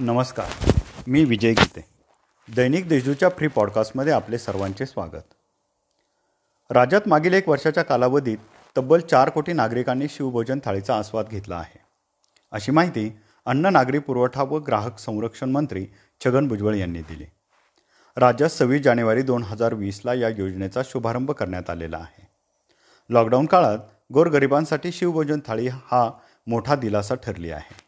नमस्कार मी विजय गीते. दैनिक देशदूच्या फ्री पॉडकास्टमध्ये आपले सर्वांचे स्वागत. राज्यात मागील एक वर्षाच्या कालावधीत तब्बल चार कोटी नागरिकांनी शिवभोजन थाळीचा आस्वाद घेतला आहे. अशी माहिती अन्न नागरी पुरवठा व ग्राहक संरक्षण मंत्री छगन भुजबळ यांनी दिली. राज्यात सव्वीस जानेवारी दोन हजार वीसला या योजनेचा शुभारंभ करण्यात आलेला आहे. लॉकडाऊन काळात गोरगरिबांसाठी शिवभोजन थाळी हा मोठा दिलासा ठरली आहे.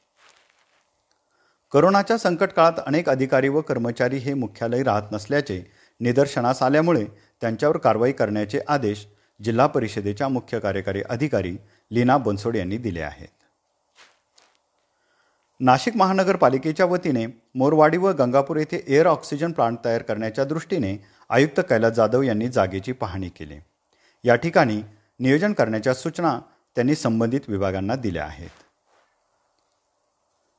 करोनाच्या संकट काळात अनेक अधिकारी व कर्मचारी हे मुख्यालय राहत नसल्याचे निदर्शनास आल्यामुळे त्यांच्यावर कारवाई करण्याचे आदेश जिल्हा परिषदेच्या मुख्य कार्यकारी अधिकारी लीना बनसोड यांनी दिले आहेत. नाशिक महानगरपालिकेच्या वतीने मोरवाडी व गंगापूर येथे एअर ऑक्सिजन प्लांट तयार करण्याच्या दृष्टीने आयुक्त कैलास जाधव यांनी जागेची पाहणी केली. या ठिकाणी नियोजन करण्याच्या सूचना त्यांनी संबंधित विभागांना दिल्या आहेत.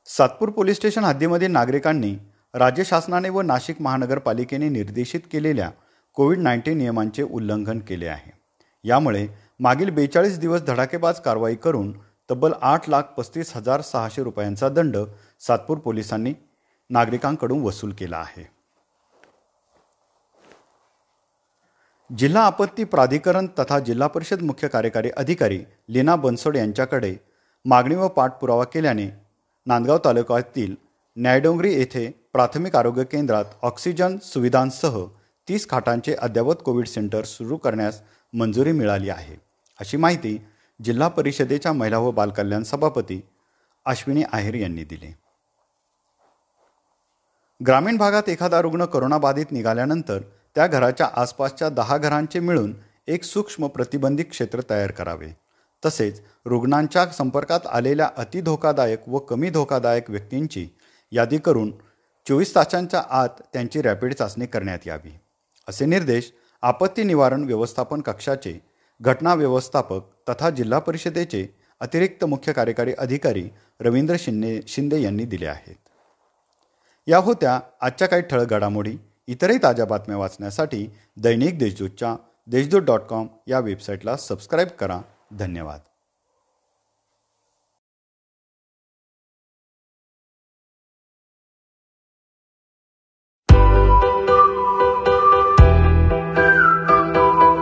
सातपूर पोलीस स्टेशन हद्दीमध्ये नागरिकांनी राज्य शासनाने व नाशिक महानगरपालिकेने निर्देशित केलेल्या कोविड नाईन्टीन नियमांचे उल्लंघन केले आहे. यामुळे मागील बेचाळीस दिवस धडाकेबाज कारवाई करून तब्बल आठ लाख पस्तीस हजार सहाशे रुपयांचा दंड सातपूर पोलिसांनी नागरिकांकडून वसूल केला आहे. जिल्हा आपत्ती प्राधिकरण तथा जिल्हा परिषद मुख्य कार्यकारी अधिकारी लीना बनसोड यांच्याकडे मागणी व पाठपुरावा केल्याने नांदगाव तालुक्यातील न्यायडोंगरी येथे प्राथमिक आरोग्य केंद्रात ऑक्सिजन सुविधांसह तीस खाटांचे अद्ययावत कोविड सेंटर सुरू करण्यास मंजुरी मिळाली आहे. अशी माहिती जिल्हा परिषदेच्या महिला व बालकल्याण सभापती अश्विनी आहेर यांनी दिली. ग्रामीण भागात एखादा रुग्ण करोनाबाधित निघाल्यानंतर त्या घराच्या आसपासच्या दहा घरांचे मिळून एक सूक्ष्म प्रतिबंधित क्षेत्र तयार करावे. तसेच रुग्णांच्या संपर्कात आलेल्या अतिधोकादायक व कमी धोकादायक व्यक्तींची यादी करून चोवीस तासांच्या आत त्यांची रॅपिड चाचणी करण्यात यावी. असे निर्देश आपत्ती निवारण व्यवस्थापन कक्षाचे घटना व्यवस्थापक तथा जिल्हा परिषदेचे अतिरिक्त मुख्य कार्यकारी अधिकारी रवींद्र शिंदे शिंदे यांनी दिले आहेत. या होत्या आजच्या काही ठळक घडामोडी इतरही ताज्या बातम्या वाचण्यासाठी दैनिक देशदूतच्या देशदूत डॉट कॉम या वेबसाईटला सबस्क्राईब करा धन्यवाद.